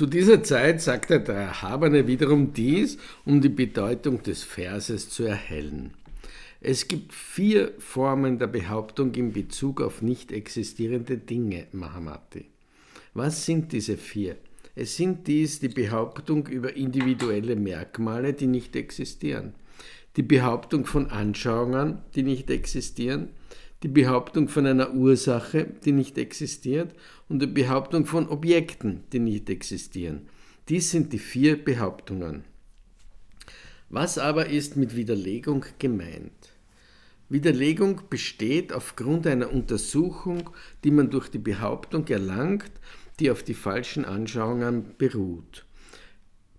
Zu dieser Zeit sagte der Erhabene wiederum dies, um die Bedeutung des Verses zu erhellen. Es gibt vier Formen der Behauptung in Bezug auf nicht existierende Dinge, Mahamati. Was sind diese vier? Es sind dies die Behauptung über individuelle Merkmale, die nicht existieren, die Behauptung von Anschauungen, die nicht existieren, die Behauptung von einer Ursache, die nicht existiert, und die Behauptung von Objekten, die nicht existieren. Dies sind die vier Behauptungen. Was aber ist mit Widerlegung gemeint? Widerlegung besteht aufgrund einer Untersuchung, die man durch die Behauptung erlangt, die auf die falschen Anschauungen beruht.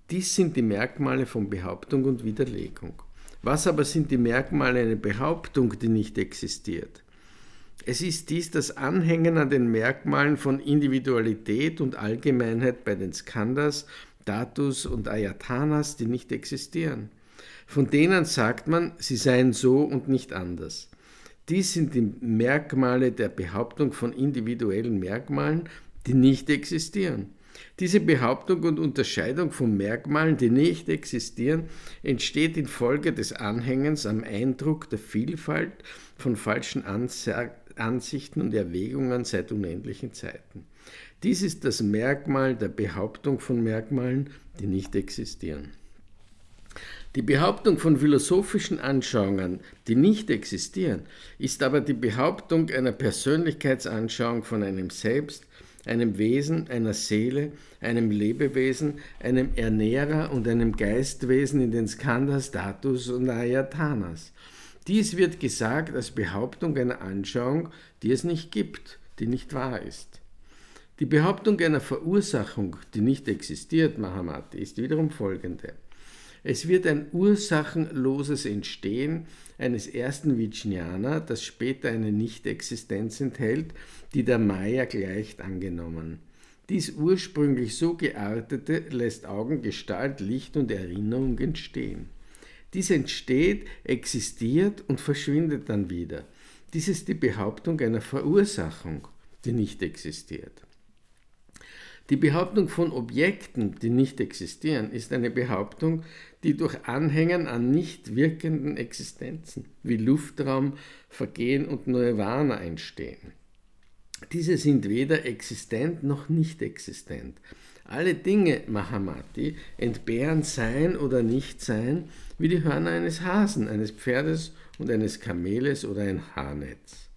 Dies sind die Merkmale von Behauptung und Widerlegung. Was aber sind die Merkmale einer Behauptung, die nicht existiert? Es ist dies das Anhängen an den Merkmalen von Individualität und Allgemeinheit bei den Skandas, Datus und Ayatanas, die nicht existieren. Von denen sagt man, sie seien so und nicht anders. Dies sind die Merkmale der Behauptung von individuellen Merkmalen, die nicht existieren. Diese Behauptung und Unterscheidung von Merkmalen, die nicht existieren, entsteht infolge des Anhängens am Eindruck der Vielfalt von falschen Ansichten und Erwägungen seit unendlichen Zeiten. Dies ist das Merkmal der Behauptung von Merkmalen, die nicht existieren. Die Behauptung von philosophischen Anschauungen, die nicht existieren, ist aber die Behauptung einer Persönlichkeitsanschauung von einem Selbst, einem Wesen, einer Seele, einem Lebewesen, einem Ernährer und einem Geistwesen in den Skandhas, Status und Ayatanas. Dies wird gesagt als Behauptung einer Anschauung, die es nicht gibt, die nicht wahr ist. Die Behauptung einer Verursachung, die nicht existiert, Mahamati, ist wiederum folgende. Es wird ein ursachenloses Entstehen eines ersten Vijnana, das später eine Nichtexistenz enthält, die der Maya gleicht, angenommen. Dies ursprünglich so geartete lässt Augen, Gestalt, Licht und Erinnerung entstehen. Dies entsteht, existiert und verschwindet dann wieder. Dies ist die Behauptung einer Verursachung, die nicht existiert. Die Behauptung von Objekten, die nicht existieren, ist eine Behauptung, die durch Anhängen an nicht wirkenden Existenzen wie Luftraum, Vergehen und Nirvana entstehen. Diese sind weder existent noch nicht existent. Alle Dinge, Mahamati, entbehren Sein oder Nichtsein wie die Hörner eines Hasen, eines Pferdes und eines Kameles oder ein Haarnetz.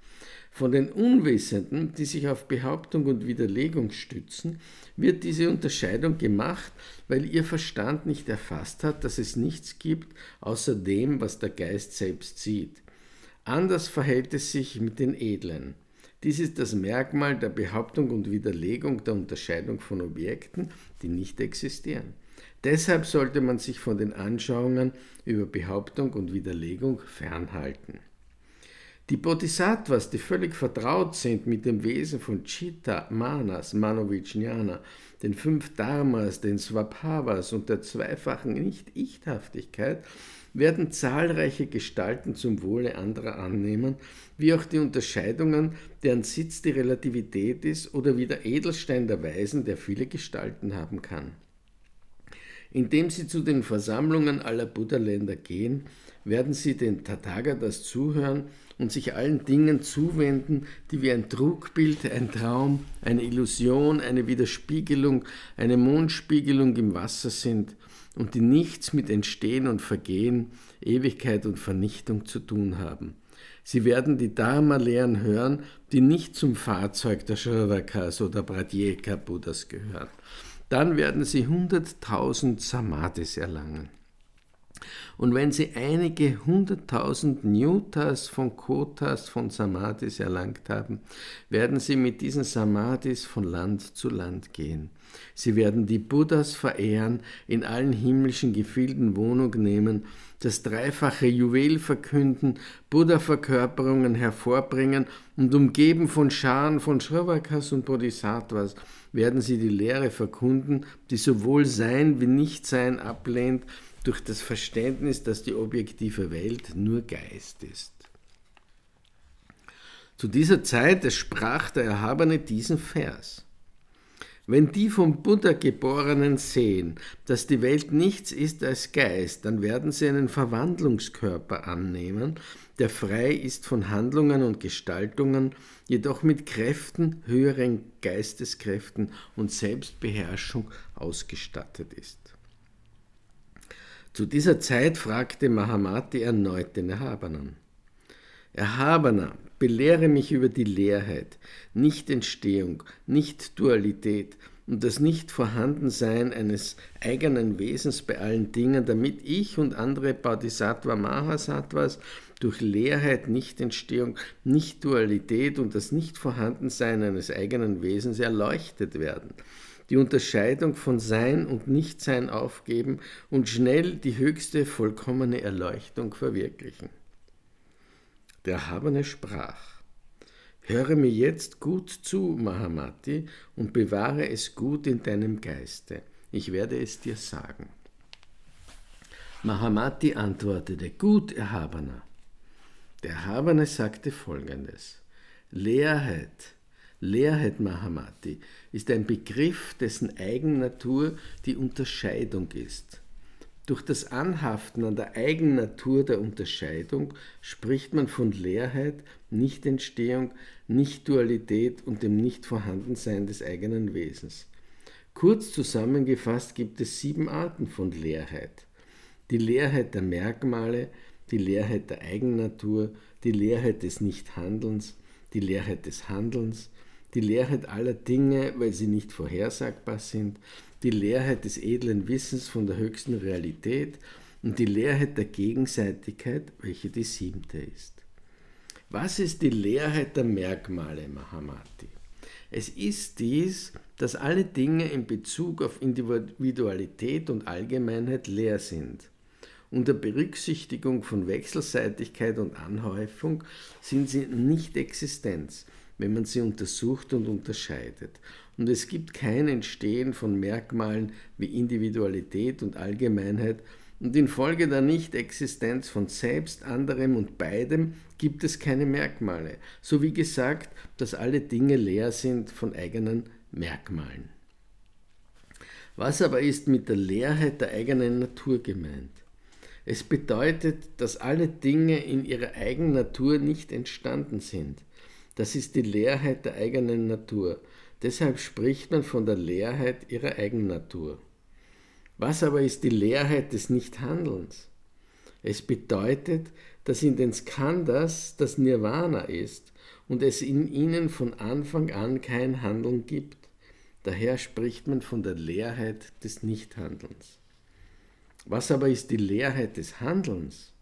Von den Unwissenden, die sich auf Behauptung und Widerlegung stützen, wird diese Unterscheidung gemacht, weil ihr Verstand nicht erfasst hat, dass es nichts gibt außer dem, was der Geist selbst sieht. Anders verhält es sich mit den Edlen. Dies ist das Merkmal der Behauptung und Widerlegung der Unterscheidung von Objekten, die nicht existieren. Deshalb sollte man sich von den Anschauungen über Behauptung und Widerlegung fernhalten. Die Bodhisattvas, die völlig vertraut sind mit dem Wesen von Chitta, Manas, Manovijnana, den fünf Dharmas, den Swabhavas und der zweifachen Nicht-Ichthaftigkeit, werden zahlreiche Gestalten zum Wohle anderer annehmen, wie auch die Unterscheidungen, deren Sitz die Relativität ist oder wie der Edelstein der Weisen, der viele Gestalten haben kann. Indem sie zu den Versammlungen aller Buddha-Länder gehen, werden sie den Tathagatas zuhören und sich allen Dingen zuwenden, die wie ein Trugbild, ein Traum, eine Illusion, eine Widerspiegelung, eine Mondspiegelung im Wasser sind und die nichts mit Entstehen und Vergehen, Ewigkeit und Vernichtung zu tun haben. Sie werden die Dharma-Lehren hören, die nicht zum Fahrzeug der Shravakas oder Pratyeka-Buddhas gehören. Dann werden sie hunderttausend Samadhis erlangen. Und wenn Sie einige hunderttausend Nyutas von Kotas von Samadhis erlangt haben, werden Sie mit diesen Samadhis von Land zu Land gehen. Sie werden die Buddhas verehren, in allen himmlischen Gefilden Wohnung nehmen, das dreifache Juwel verkünden, Buddha-Verkörperungen hervorbringen und umgeben von Scharen von Shravakas und Bodhisattvas werden sie die Lehre verkunden, die sowohl Sein wie Nichtsein ablehnt durch das Verständnis, dass die objektive Welt nur Geist ist. Zu dieser Zeit sprach der Erhabene diesen Vers. Wenn die vom Buddha Geborenen sehen, dass die Welt nichts ist als Geist, dann werden sie einen Verwandlungskörper annehmen, der frei ist von Handlungen und Gestaltungen, jedoch mit Kräften, höheren Geisteskräften und Selbstbeherrschung ausgestattet ist. Zu dieser Zeit fragte Mahamati erneut den Erhabenen. Erhabener, belehre mich über die Leerheit, Nicht-Entstehung, Nicht-Dualität und das Nicht-Vorhandensein eines eigenen Wesens bei allen Dingen, damit ich und andere Bodhisattva Mahasattvas durch Leerheit, Nicht-Entstehung, Nicht-Dualität und das Nicht-Vorhandensein eines eigenen Wesens erleuchtet werden die Unterscheidung von Sein und Nichtsein aufgeben und schnell die höchste vollkommene Erleuchtung verwirklichen. Der Erhabene sprach, Höre mir jetzt gut zu, Mahamati, und bewahre es gut in deinem Geiste. Ich werde es dir sagen. Mahamati antwortete, Gut, Erhabener. Der Erhabene sagte folgendes, Leerheit, Leerheit Mahamati ist ein Begriff, dessen Eigennatur die Unterscheidung ist. Durch das Anhaften an der Eigennatur der Unterscheidung spricht man von Leerheit, Nichtentstehung, Nichtdualität und dem Nichtvorhandensein des eigenen Wesens. Kurz zusammengefasst gibt es sieben Arten von Leerheit. Die Leerheit der Merkmale, die Leerheit der Eigennatur, die Leerheit des Nichthandelns, die Leerheit des Handelns, die Leerheit aller Dinge, weil sie nicht vorhersagbar sind, die Leerheit des edlen Wissens von der höchsten Realität und die Leerheit der Gegenseitigkeit, welche die siebte ist. Was ist die Leerheit der Merkmale, Mahamati? Es ist dies, dass alle Dinge in Bezug auf Individualität und Allgemeinheit leer sind. Unter Berücksichtigung von Wechselseitigkeit und Anhäufung sind sie nicht Existenz, wenn man sie untersucht und unterscheidet. Und es gibt kein Entstehen von Merkmalen wie Individualität und Allgemeinheit, und infolge der Nichtexistenz von selbst, anderem und beidem gibt es keine Merkmale, so wie gesagt, dass alle Dinge leer sind von eigenen Merkmalen. Was aber ist mit der Leerheit der eigenen Natur gemeint? Es bedeutet, dass alle Dinge in ihrer eigenen Natur nicht entstanden sind. Das ist die Leerheit der eigenen Natur. Deshalb spricht man von der Leerheit ihrer Eigennatur. Was aber ist die Leerheit des Nichthandelns? Es bedeutet, dass in den Skandhas das Nirvana ist und es in ihnen von Anfang an kein Handeln gibt. Daher spricht man von der Leerheit des Nichthandelns. Was aber ist die Leerheit des Handelns?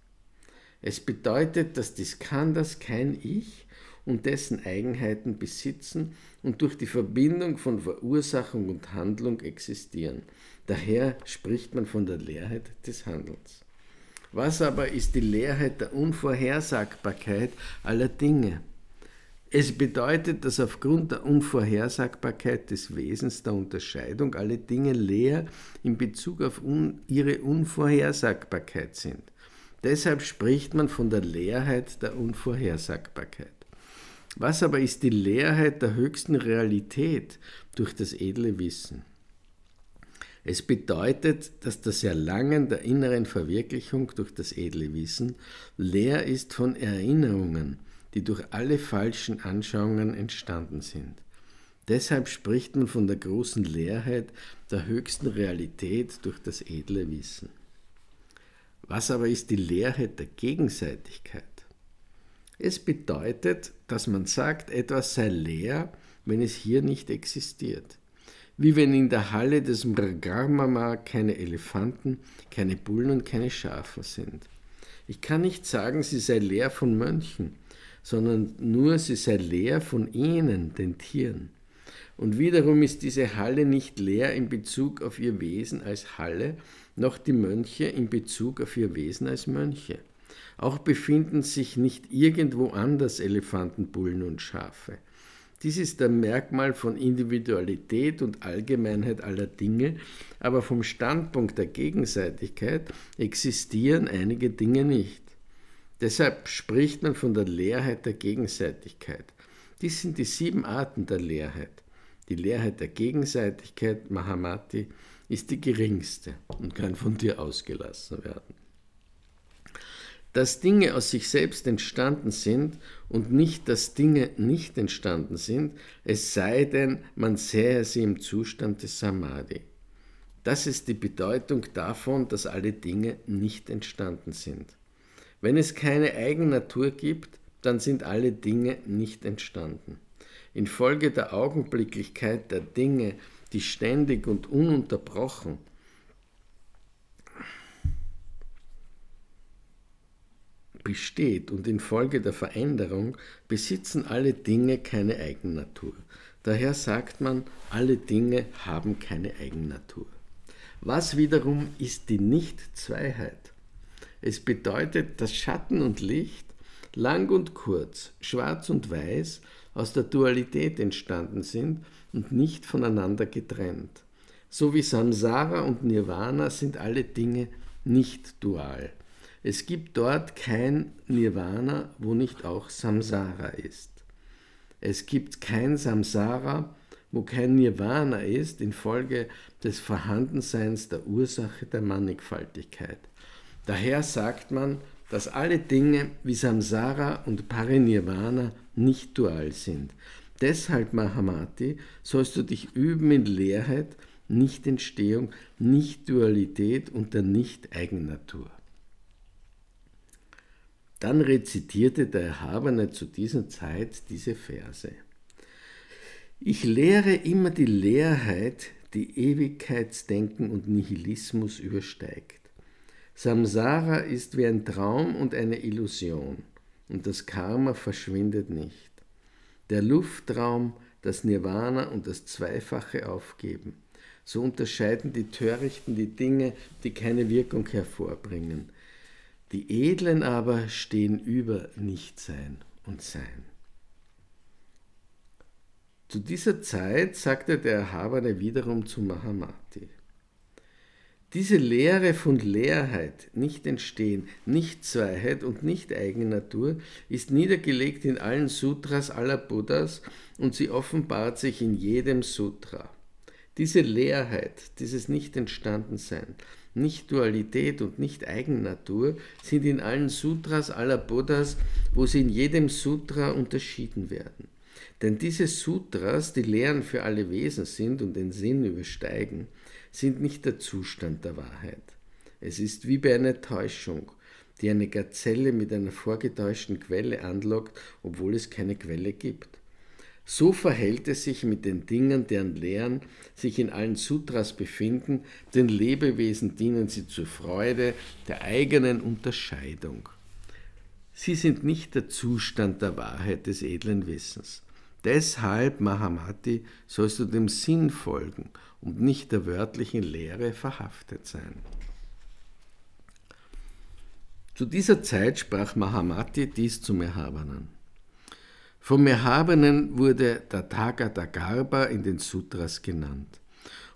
Es bedeutet, dass die Skandhas kein Ich und dessen Eigenheiten besitzen und durch die Verbindung von Verursachung und Handlung existieren. Daher spricht man von der Leerheit des Handelns. Was aber ist die Leerheit der Unvorhersagbarkeit aller Dinge? Es bedeutet, dass aufgrund der Unvorhersagbarkeit des Wesens der Unterscheidung alle Dinge leer in Bezug auf un ihre Unvorhersagbarkeit sind. Deshalb spricht man von der Leerheit der Unvorhersagbarkeit. Was aber ist die Leerheit der höchsten Realität durch das edle Wissen? Es bedeutet, dass das Erlangen der inneren Verwirklichung durch das edle Wissen leer ist von Erinnerungen, die durch alle falschen Anschauungen entstanden sind. Deshalb spricht man von der großen Leerheit der höchsten Realität durch das edle Wissen. Was aber ist die Leerheit der Gegenseitigkeit? Es bedeutet, dass man sagt, etwas sei leer, wenn es hier nicht existiert. Wie wenn in der Halle des Mragarmama keine Elefanten, keine Bullen und keine Schafe sind. Ich kann nicht sagen, sie sei leer von Mönchen, sondern nur sie sei leer von ihnen, den Tieren. Und wiederum ist diese Halle nicht leer in Bezug auf ihr Wesen als Halle, noch die Mönche in Bezug auf ihr Wesen als Mönche. Auch befinden sich nicht irgendwo anders Elefanten, Bullen und Schafe. Dies ist ein Merkmal von Individualität und Allgemeinheit aller Dinge, aber vom Standpunkt der Gegenseitigkeit existieren einige Dinge nicht. Deshalb spricht man von der Leerheit der Gegenseitigkeit. Dies sind die sieben Arten der Leerheit. Die Leerheit der Gegenseitigkeit, Mahamati, ist die geringste und kann von dir ausgelassen werden. Dass Dinge aus sich selbst entstanden sind und nicht, dass Dinge nicht entstanden sind, es sei denn, man sähe sie im Zustand des Samadhi. Das ist die Bedeutung davon, dass alle Dinge nicht entstanden sind. Wenn es keine Eigennatur gibt, dann sind alle Dinge nicht entstanden. Infolge der Augenblicklichkeit der Dinge, die ständig und ununterbrochen besteht und infolge der Veränderung besitzen alle Dinge keine Eigennatur. Daher sagt man, alle Dinge haben keine Eigennatur. Was wiederum ist die Nicht-Zweiheit? Es bedeutet, dass Schatten und Licht, lang und kurz, schwarz und weiß, aus der Dualität entstanden sind und nicht voneinander getrennt. So wie Samsara und Nirvana sind alle Dinge nicht dual. Es gibt dort kein Nirvana, wo nicht auch Samsara ist. Es gibt kein Samsara, wo kein Nirvana ist, infolge des Vorhandenseins der Ursache der Mannigfaltigkeit. Daher sagt man, dass alle Dinge wie Samsara und Parinirvana nicht dual sind. Deshalb, Mahamati, sollst du dich üben in Leerheit, Nichtentstehung, Nicht-Dualität und der Nicht-Eigennatur. Dann rezitierte der Erhabene zu dieser Zeit diese Verse. Ich lehre immer die Leerheit, die Ewigkeitsdenken und Nihilismus übersteigt. Samsara ist wie ein Traum und eine Illusion, und das Karma verschwindet nicht. Der Luftraum, das Nirvana und das Zweifache aufgeben. So unterscheiden die Törichten die Dinge, die keine Wirkung hervorbringen. Die Edlen aber stehen über Nichtsein und Sein. Zu dieser Zeit sagte der Erhabene wiederum zu Mahamati, diese Lehre von Leerheit, nicht entstehen, nicht Zweiheit und nicht Eigennatur ist niedergelegt in allen Sutras aller Buddhas und sie offenbart sich in jedem Sutra. Diese Leerheit, dieses Nicht-Entstandensein, Nicht-Dualität und Nicht-Eigennatur sind in allen Sutras aller Buddhas, wo sie in jedem Sutra unterschieden werden. Denn diese Sutras, die Lehren für alle Wesen sind und den Sinn übersteigen, sind nicht der Zustand der Wahrheit. Es ist wie bei einer Täuschung, die eine Gazelle mit einer vorgetäuschten Quelle anlockt, obwohl es keine Quelle gibt. So verhält es sich mit den Dingen, deren Lehren sich in allen Sutras befinden, den Lebewesen dienen sie zur Freude der eigenen Unterscheidung. Sie sind nicht der Zustand der Wahrheit des edlen Wissens. Deshalb, Mahamati, sollst du dem Sinn folgen und nicht der wörtlichen Lehre verhaftet sein. Zu dieser Zeit sprach Mahamati dies zum Erhabenen. Vom Erhabenen wurde Tathagata Garba in den Sutras genannt.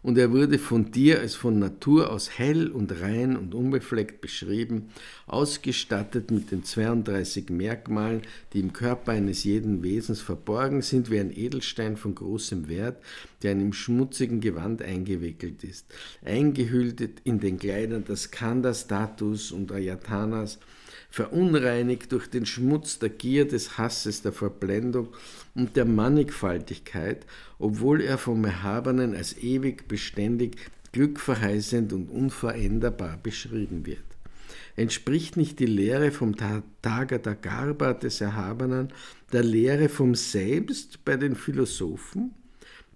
Und er wurde von dir als von Natur aus hell und rein und unbefleckt beschrieben, ausgestattet mit den 32 Merkmalen, die im Körper eines jeden Wesens verborgen sind, wie ein Edelstein von großem Wert, der in einem schmutzigen Gewand eingewickelt ist, eingehüllt in den Kleidern des Skanda-Status und Ayatanas, verunreinigt durch den Schmutz der Gier, des Hasses, der Verblendung und der Mannigfaltigkeit, obwohl er vom Erhabenen als ewig beständig, glückverheißend und unveränderbar beschrieben wird. Entspricht nicht die Lehre vom Tathagata Garba des Erhabenen der Lehre vom Selbst bei den Philosophen?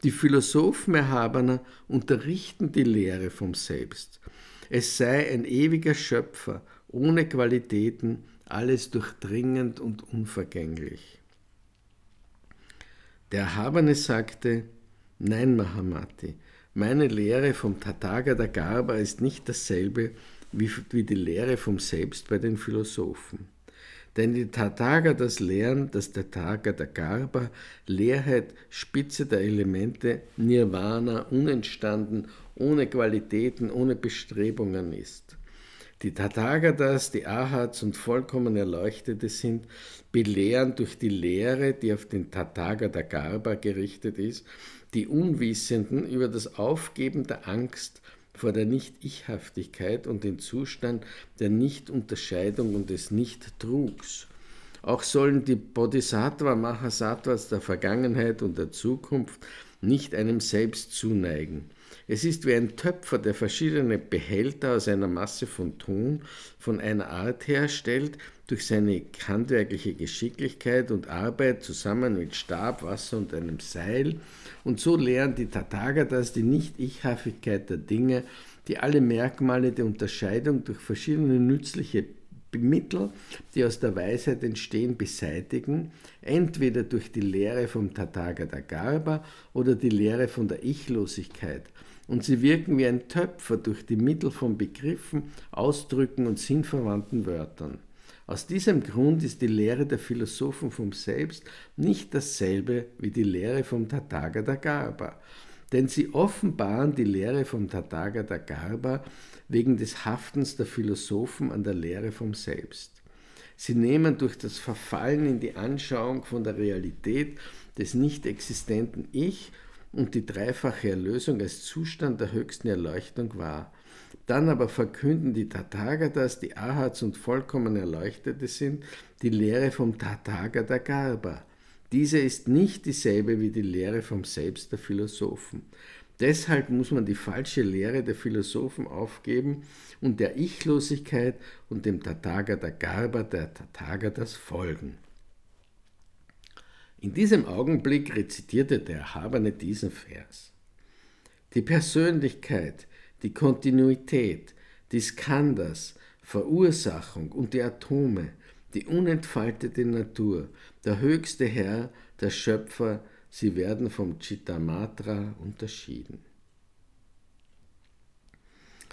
Die Philosophen Erhabener unterrichten die Lehre vom Selbst. Es sei ein ewiger Schöpfer, ohne Qualitäten, alles durchdringend und unvergänglich. Der Erhabene sagte, nein Mahamati, meine Lehre vom Tathagata Garba ist nicht dasselbe wie, die Lehre vom Selbst bei den Philosophen. Denn die Tathagatas lehren, dass der Tathagata Garba Leerheit, Spitze der Elemente, Nirvana, unentstanden, ohne Qualitäten, ohne Bestrebungen ist. Die Tathagatas, die Ahats und vollkommen Erleuchtete sind, belehren durch die Lehre, die auf den Tathagata Garba gerichtet ist, die Unwissenden über das Aufgeben der Angst vor der Nicht-Ichhaftigkeit und den Zustand der Nicht-Unterscheidung und des Nicht-Trugs. Auch sollen die Bodhisattva Mahasattvas der Vergangenheit und der Zukunft nicht einem selbst zuneigen. Es ist wie ein Töpfer, der verschiedene Behälter aus einer Masse von Ton von einer Art herstellt, durch seine handwerkliche Geschicklichkeit und Arbeit zusammen mit Stab, Wasser und einem Seil. Und so lehren die Tathagatas die Nicht-Ichhaftigkeit der Dinge, die alle Merkmale der Unterscheidung durch verschiedene nützliche Mittel, die aus der Weisheit entstehen, beseitigen, entweder durch die Lehre vom Tathagata Garba oder die Lehre von der Ichlosigkeit. Und sie wirken wie ein Töpfer durch die Mittel von Begriffen, Ausdrücken und sinnverwandten Wörtern. Aus diesem Grund ist die Lehre der Philosophen vom Selbst nicht dasselbe wie die Lehre vom Tathagata Garba, denn sie offenbaren die Lehre vom Tathagata Garba wegen des Haftens der Philosophen an der Lehre vom Selbst. Sie nehmen durch das Verfallen in die Anschauung von der Realität des nicht existenten Ich und die dreifache Erlösung als Zustand der höchsten Erleuchtung wahr. Dann aber verkünden die Tathagatas, die Ahats und vollkommen Erleuchtete sind, die Lehre vom Tathagata Garba. Diese ist nicht dieselbe wie die Lehre vom Selbst der Philosophen. Deshalb muss man die falsche Lehre der Philosophen aufgeben und der Ichlosigkeit und dem Tathagata Garba der Tathagatas folgen. In diesem Augenblick rezitierte der Erhabene diesen Vers. Die Persönlichkeit, die Kontinuität, die Skandas, Verursachung und die Atome, die unentfaltete Natur, der höchste Herr, der Schöpfer, sie werden vom Chittamatra unterschieden.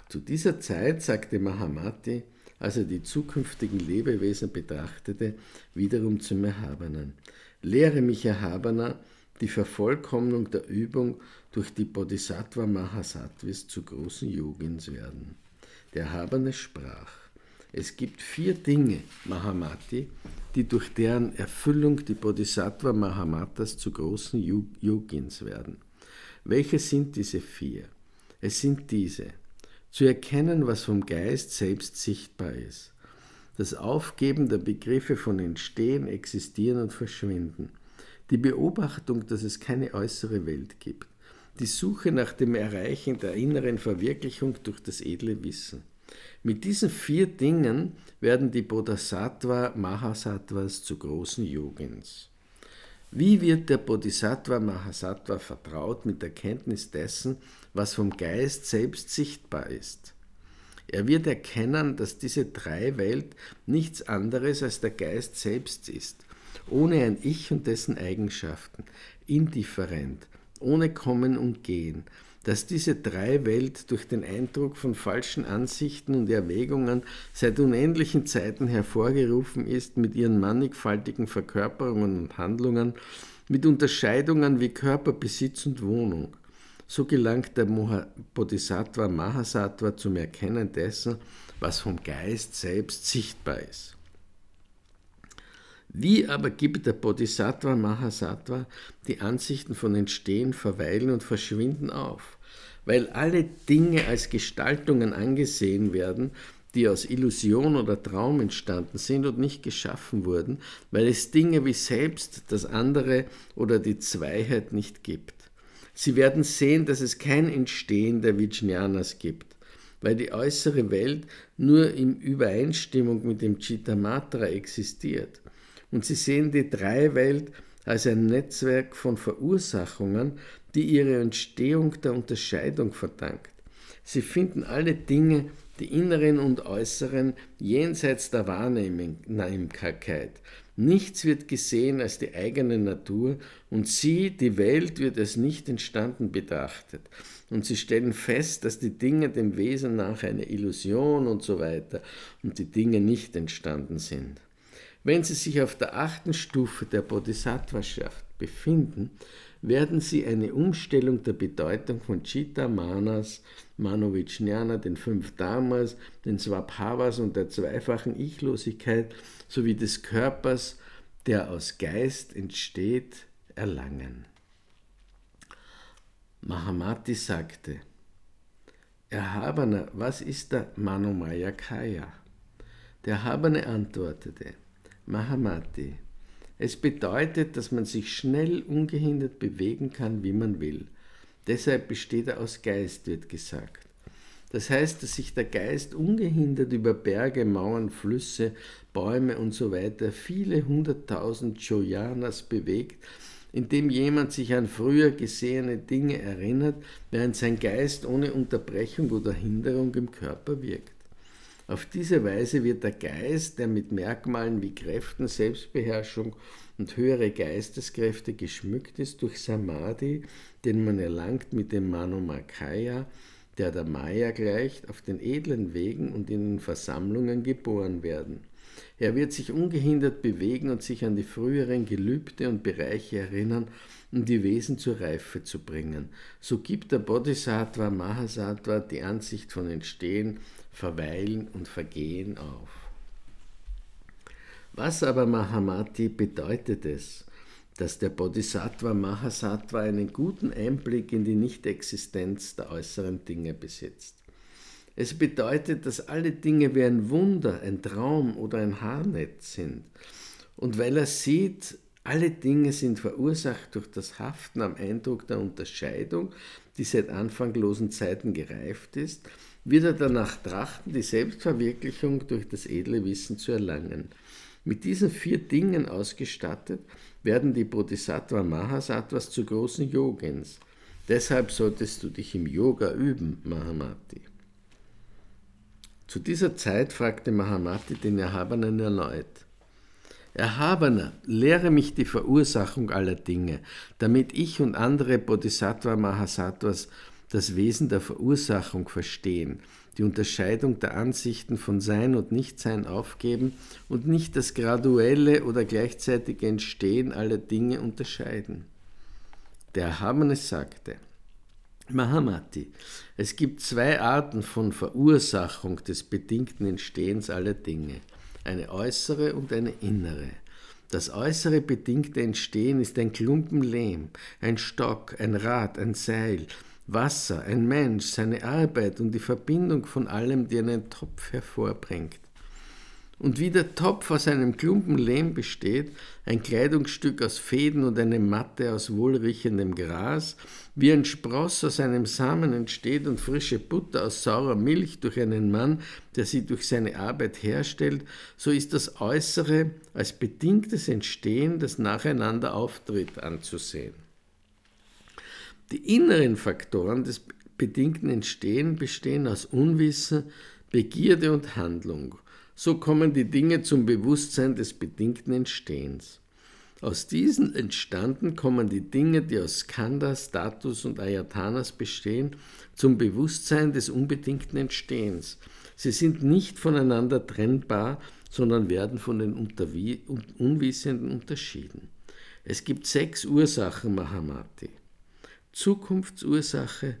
Zu dieser Zeit sagte Mahamati, als er die zukünftigen Lebewesen betrachtete, wiederum zum Erhabenen. Lehre mich, Erhabener, die Vervollkommnung der Übung durch die Bodhisattva Mahasattvis zu großen Yogins werden. Der Erhabene sprach, es gibt vier Dinge, Mahamati, die durch deren Erfüllung die Bodhisattva Mahamatas zu großen Yogins werden. Welche sind diese vier? Es sind diese. Zu erkennen, was vom Geist selbst sichtbar ist. Das Aufgeben der Begriffe von Entstehen, Existieren und Verschwinden. Die Beobachtung, dass es keine äußere Welt gibt. Die Suche nach dem Erreichen der inneren Verwirklichung durch das edle Wissen. Mit diesen vier Dingen werden die Bodhisattva Mahasattvas zu großen Yogins. Wie wird der Bodhisattva Mahasattva vertraut mit der Kenntnis dessen, was vom Geist selbst sichtbar ist? Er wird erkennen, dass diese Drei-Welt nichts anderes als der Geist selbst ist, ohne ein Ich und dessen Eigenschaften, indifferent, ohne Kommen und Gehen, dass diese Drei-Welt durch den Eindruck von falschen Ansichten und Erwägungen seit unendlichen Zeiten hervorgerufen ist mit ihren mannigfaltigen Verkörperungen und Handlungen, mit Unterscheidungen wie Körper, Besitz und Wohnung. So gelangt der Bodhisattva Mahasattva zum Erkennen dessen, was vom Geist selbst sichtbar ist. Wie aber gibt der Bodhisattva Mahasattva die Ansichten von Entstehen, Verweilen und Verschwinden auf? Weil alle Dinge als Gestaltungen angesehen werden, die aus Illusion oder Traum entstanden sind und nicht geschaffen wurden, weil es Dinge wie selbst, das andere oder die Zweiheit nicht gibt. Sie werden sehen, dass es kein Entstehen der Vijnanas gibt, weil die äußere Welt nur in Übereinstimmung mit dem Chittamatra existiert. Und sie sehen die Drei-Welt als ein Netzwerk von Verursachungen, die ihre Entstehung der Unterscheidung verdankt. Sie finden alle Dinge, die inneren und äußeren, jenseits der Wahrnehmbarkeit, Nichts wird gesehen als die eigene Natur und sie, die Welt, wird als nicht entstanden betrachtet. Und sie stellen fest, dass die Dinge dem Wesen nach eine Illusion und so weiter und die Dinge nicht entstanden sind. Wenn sie sich auf der achten Stufe der Bodhisattvaschaft befinden, werden sie eine Umstellung der Bedeutung von Chitta, Manas, Manovijnana, den fünf Dharmas, den Swabhavas und der zweifachen Ichlosigkeit sowie des Körpers, der aus Geist entsteht, erlangen. Mahamati sagte, Erhabener, was ist der Manomaya Kaya? Der Erhabene antwortete, Mahamati, es bedeutet, dass man sich schnell ungehindert bewegen kann, wie man will. Deshalb besteht er aus Geist, wird gesagt. Das heißt, dass sich der Geist ungehindert über Berge, Mauern, Flüsse, Bäume und so weiter viele hunderttausend Joyanas bewegt, indem jemand sich an früher gesehene Dinge erinnert, während sein Geist ohne Unterbrechung oder Hinderung im Körper wirkt. Auf diese Weise wird der Geist, der mit Merkmalen wie Kräften, Selbstbeherrschung und höhere Geisteskräfte geschmückt ist, durch Samadhi, den man erlangt mit dem Manomakaya, der der Maya gleicht, auf den edlen Wegen und in den Versammlungen geboren werden. Er wird sich ungehindert bewegen und sich an die früheren Gelübde und Bereiche erinnern, um die Wesen zur Reife zu bringen. So gibt der Bodhisattva Mahasattva die Ansicht von Entstehen, Verweilen und Vergehen auf. Was aber Mahamati bedeutet es, dass der Bodhisattva Mahasattva einen guten Einblick in die Nichtexistenz der äußeren Dinge besitzt? Es bedeutet, dass alle Dinge wie ein Wunder, ein Traum oder ein Haarnetz sind. Und weil er sieht, alle Dinge sind verursacht durch das Haften am Eindruck der Unterscheidung, die seit anfanglosen Zeiten gereift ist, wird er danach trachten, die Selbstverwirklichung durch das edle Wissen zu erlangen. Mit diesen vier Dingen ausgestattet werden die Bodhisattva Mahasattvas zu großen Yogins. Deshalb solltest du dich im Yoga üben, Mahamati. Zu dieser Zeit fragte Mahamati den Erhabenen erneut. Erhabener, lehre mich die Verursachung aller Dinge, damit ich und andere Bodhisattva Mahasattvas das Wesen der Verursachung verstehen, die Unterscheidung der Ansichten von Sein und Nichtsein aufgeben und nicht das graduelle oder gleichzeitige Entstehen aller Dinge unterscheiden. Der Erhabene sagte, Mahamati, es gibt zwei Arten von Verursachung des bedingten Entstehens aller Dinge, eine äußere und eine innere. Das äußere bedingte Entstehen ist ein Klumpen Lehm, ein Stock, ein Rad, ein Seil, Wasser, ein Mensch, seine Arbeit und die Verbindung von allem, die einen Topf hervorbringt. Und wie der Topf aus einem Klumpen Lehm besteht, ein Kleidungsstück aus Fäden und eine Matte aus wohlriechendem Gras, wie ein Spross aus einem Samen entsteht und frische Butter aus saurer Milch durch einen Mann, der sie durch seine Arbeit herstellt, so ist das Äußere als bedingtes Entstehen, das nacheinander auftritt, anzusehen. Die inneren Faktoren des bedingten Entstehen bestehen aus Unwissen, Begierde und Handlung so kommen die Dinge zum Bewusstsein des bedingten Entstehens. Aus diesen entstanden kommen die Dinge, die aus Skanda, Status und Ayatanas bestehen, zum Bewusstsein des unbedingten Entstehens. Sie sind nicht voneinander trennbar, sondern werden von den Unwissenden unterschieden. Es gibt sechs Ursachen Mahamati. Zukunftsursache,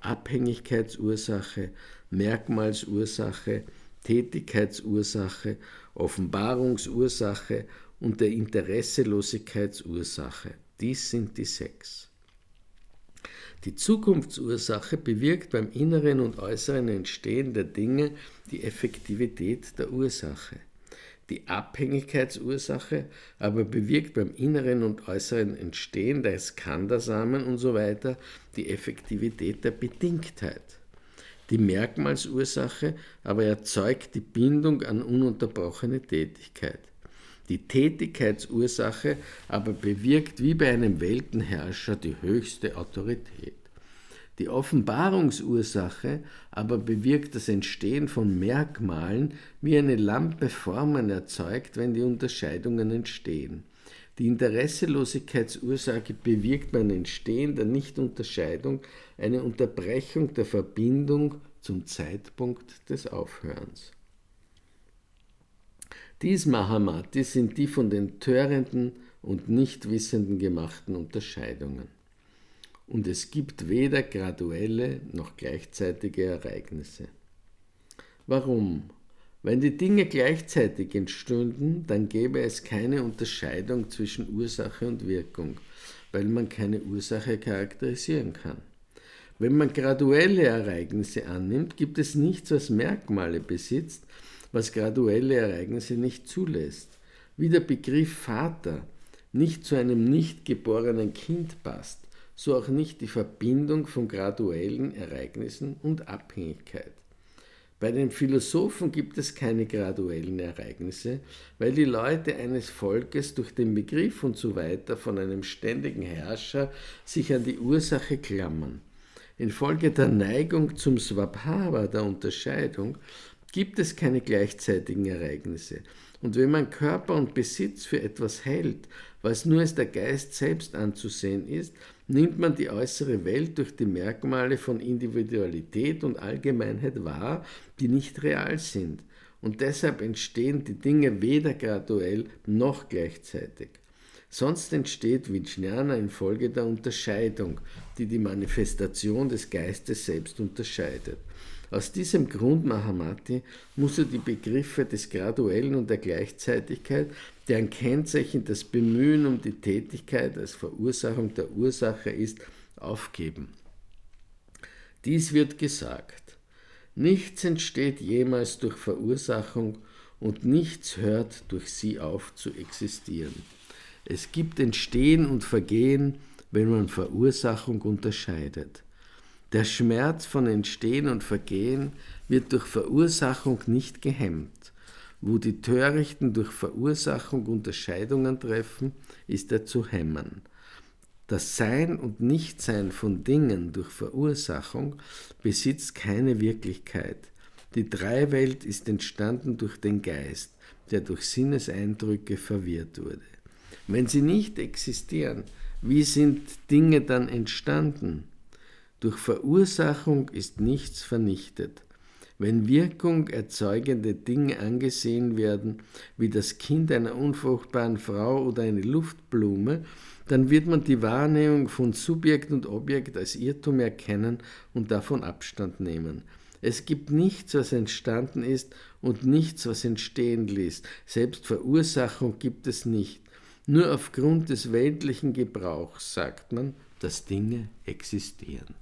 Abhängigkeitsursache, Merkmalsursache, Tätigkeitsursache, Offenbarungsursache und der Interesselosigkeitsursache. Dies sind die sechs. Die Zukunftsursache bewirkt beim inneren und äußeren Entstehen der Dinge die Effektivität der Ursache. Die Abhängigkeitsursache aber bewirkt beim inneren und äußeren Entstehen der Skandasamen usw. So die Effektivität der Bedingtheit. Die Merkmalsursache aber erzeugt die Bindung an ununterbrochene Tätigkeit. Die Tätigkeitsursache aber bewirkt wie bei einem Weltenherrscher die höchste Autorität. Die Offenbarungsursache aber bewirkt das Entstehen von Merkmalen, wie eine Lampe Formen erzeugt, wenn die Unterscheidungen entstehen. Die Interesselosigkeitsursache bewirkt beim Entstehen der Nichtunterscheidung eine Unterbrechung der Verbindung zum Zeitpunkt des Aufhörens. Dies Mahamati sind die von den Törenden und Nichtwissenden gemachten Unterscheidungen. Und es gibt weder graduelle noch gleichzeitige Ereignisse. Warum? Wenn die Dinge gleichzeitig entstünden, dann gäbe es keine Unterscheidung zwischen Ursache und Wirkung, weil man keine Ursache charakterisieren kann. Wenn man graduelle Ereignisse annimmt, gibt es nichts, was Merkmale besitzt, was graduelle Ereignisse nicht zulässt. Wie der Begriff Vater nicht zu einem nicht geborenen Kind passt, so auch nicht die Verbindung von graduellen Ereignissen und Abhängigkeit. Bei den Philosophen gibt es keine graduellen Ereignisse, weil die Leute eines Volkes durch den Begriff und so weiter von einem ständigen Herrscher sich an die Ursache klammern. Infolge der Neigung zum Swabhava, der Unterscheidung, gibt es keine gleichzeitigen Ereignisse. Und wenn man Körper und Besitz für etwas hält, was nur als der Geist selbst anzusehen ist, nimmt man die äußere Welt durch die Merkmale von Individualität und Allgemeinheit wahr, die nicht real sind. Und deshalb entstehen die Dinge weder graduell noch gleichzeitig. Sonst entsteht Vijnana infolge der Unterscheidung, die die Manifestation des Geistes selbst unterscheidet. Aus diesem Grund, Mahamati, muss er die Begriffe des Graduellen und der Gleichzeitigkeit, deren Kennzeichen das Bemühen um die Tätigkeit als Verursachung der Ursache ist, aufgeben. Dies wird gesagt. Nichts entsteht jemals durch Verursachung und nichts hört durch sie auf zu existieren. Es gibt Entstehen und Vergehen, wenn man Verursachung unterscheidet. Der Schmerz von Entstehen und Vergehen wird durch Verursachung nicht gehemmt. Wo die Törichten durch Verursachung Unterscheidungen treffen, ist er zu hemmen. Das Sein und Nichtsein von Dingen durch Verursachung besitzt keine Wirklichkeit. Die Dreiwelt ist entstanden durch den Geist, der durch Sinneseindrücke verwirrt wurde. Wenn sie nicht existieren, wie sind Dinge dann entstanden? Durch Verursachung ist nichts vernichtet. Wenn Wirkung erzeugende Dinge angesehen werden, wie das Kind einer unfruchtbaren Frau oder eine Luftblume, dann wird man die Wahrnehmung von Subjekt und Objekt als Irrtum erkennen und davon Abstand nehmen. Es gibt nichts, was entstanden ist und nichts, was entstehen ließ. Selbst Verursachung gibt es nicht. Nur aufgrund des weltlichen Gebrauchs sagt man, dass Dinge existieren.